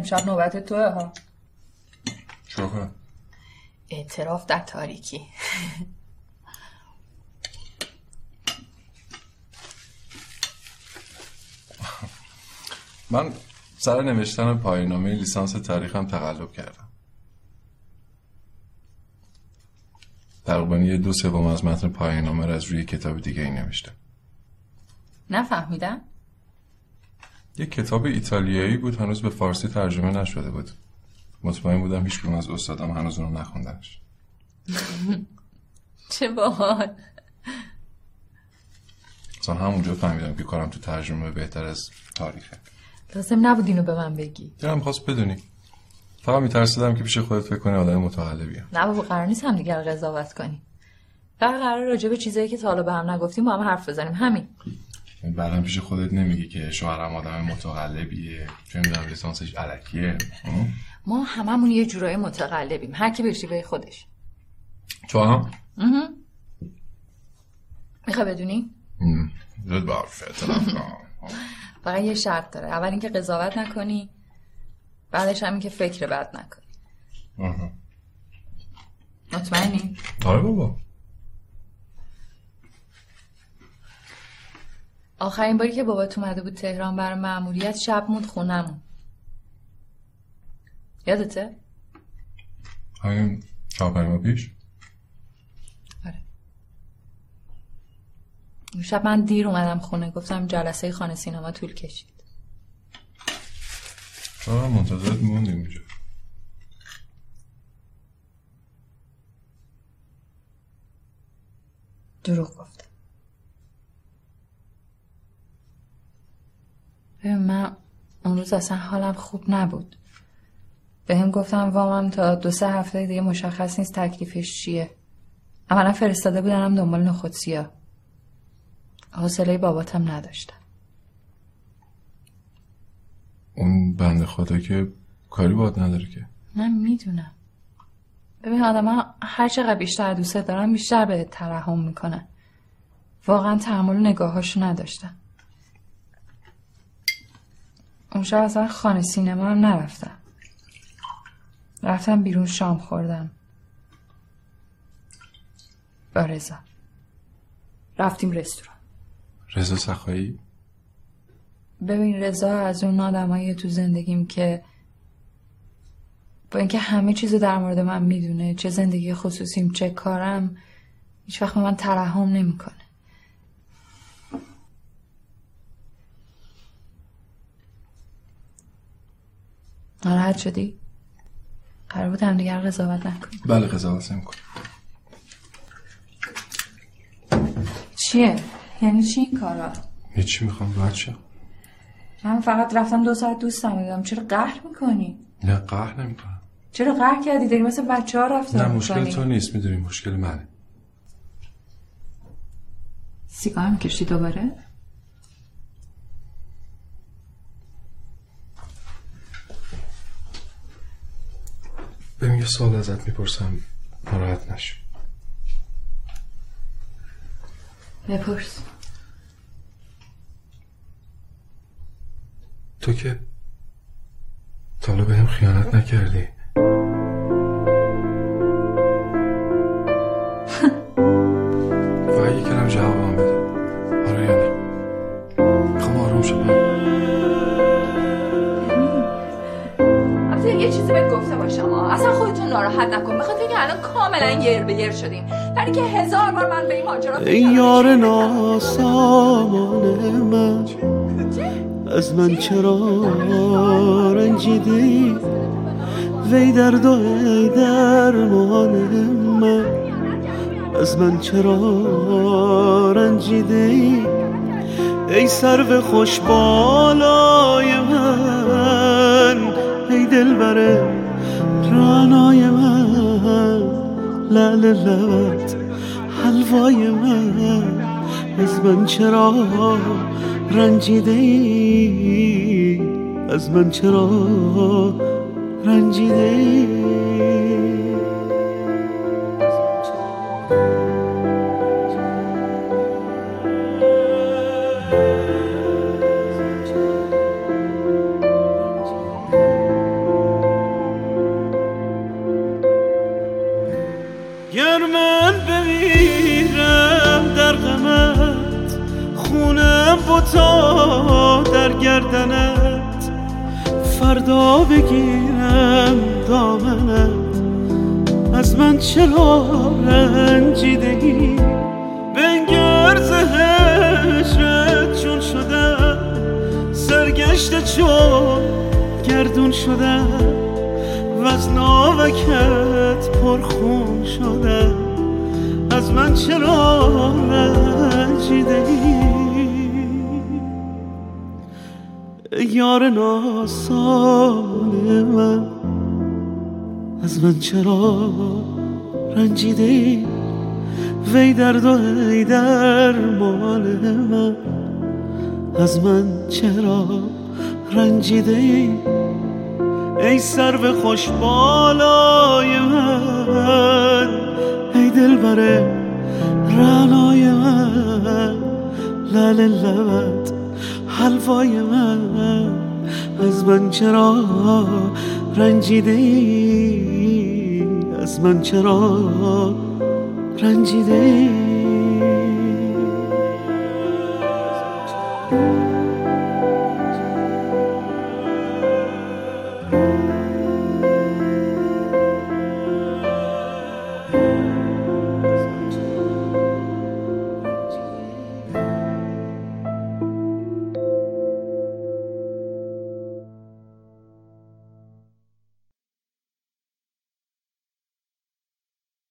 امشب نوبت توه ها. چرا اعتراف در تاریکی. من سر نوشتن پایان‌نامه لیسانس تاریخم تقلب کردم. تقریبا یه دو سوم از متن پایان‌نامه رو از روی کتاب دیگه ای نوشتم. نفهمیدم؟ یه کتاب ایتالیایی بود هنوز به فارسی ترجمه نشده بود. مطمئن بودم هیچ از استادم هنوز اونو نخوندنش. چه باحال. اصلا همونجا فهمیدم که کارم تو ترجمه بهتر از تاریخه. لازم نبود اینو به من بگی. دلم خواست بدونی. فقط میترسیدم که پیش خودت فکر کنی آدم متقلبیه نه بابا قرار نیست هم دیگر قضاوت کنی. فقط قرار راجع به چیزایی که تا حالا به هم نگفتیم با هم حرف بزنیم. همین. بعدم پیش خودت نمیگی که شوهرم آدم متقلبیه چه می‌دونم لیسانسش علکیه. ما هممون یه جورای متقلبیم. هر کی به به خودش. تو هم؟ می‌خوای بدونی؟ زود فقط یه شرط داره. اول اینکه قضاوت نکنی بعدش هم که فکر بد نکنی. مطمئنی؟ آره بابا. آخرین باری که بابات اومده بود تهران برای معمولیت شب موند خونمون یادته؟ همین چهار ما پیش. آره. اون شب من دیر اومدم خونه گفتم جلسه خانه سینما طول کشید. چرا منتظرت موندیم اینجا. دروغ گفتم من اون روز اصلا حالم خوب نبود. به هم گفتم وامم تا دو سه هفته دیگه مشخص نیست تکلیفش چیه. اولا فرستاده بودنم دنبال نخود سیاه. حوصله باباتم نداشتم. اون بنده خدا که کاری باید نداره که. من می‌دونم. ببین آدم هر چقدر بیشتر دوست دارم بیشتر به ترحم می‌کنن. واقعا تحمل نگاهاشو نداشتم اون شب اصلا خانه سینما هم نرفتم. رفتم بیرون شام خوردم. با رضا. رفتیم رستوران. رضا سخایی ببین رضا از اون آدمایی تو زندگیم که با اینکه همه چیزو در مورد من می‌دونه چه زندگی خصوصیم چه کارم هیچ وقت من ترحم نمی‌کنه. ناراحت شدی؟ قرار بود هم دیگر قضاوت نکنی بله قضاوت نمی‌کنم چیه؟ یعنی چی این کارا؟ چی می‌خوام بچه من فقط رفتم دو ساعت دوستم دیدم چرا قهر می‌کنی؟ نه قهر نمی‌کنم چرا قهر کردی داری مثل بچه ها رفتن نه مشکل تو نیست می‌دونی مشکل منه سیگار می‌کشی دوباره؟ سوال ازت می‌پرسم ناراحت نشو. بپرس. تو که تا به هم خیانت نکردی. فقط یکرم جوابم بده. آره یا نه می‌خوام آروم شدم باشم اصلا خودتون ناراحت نکن. بخاطر اینکه الان کاملا یر به یر شدیم در که هزار بار من به این ماجرا ای یار ناسامان من. از من چرا رنجیدی؟ وی درد و ای درمان من. از من چرا رنجیدی؟ ای سرو خوش بالای من. ای دل بره لعل لبت حلوای من از من چرا رنجیده ای؟ از من چرا رنجیده ای؟ تا در گردنت فردا بگیرم دامنت. از من چرا رنجیده ای بنگرز هجرت چون شده سرگشت چون گردون شده. و از ناوکت پرخون شده. از من چرا رنجیده یار ناسان من. از من چرا رنجیده ای؟ وی درد و ای درمان من. از من چرا رنجیده ای؟ ای خوش بالای من. ای دل بره رنای من لال لبت حلوای من از من چرا رنجیده ای از من چرا رنجیده ای